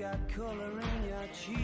Got color in your cheeks.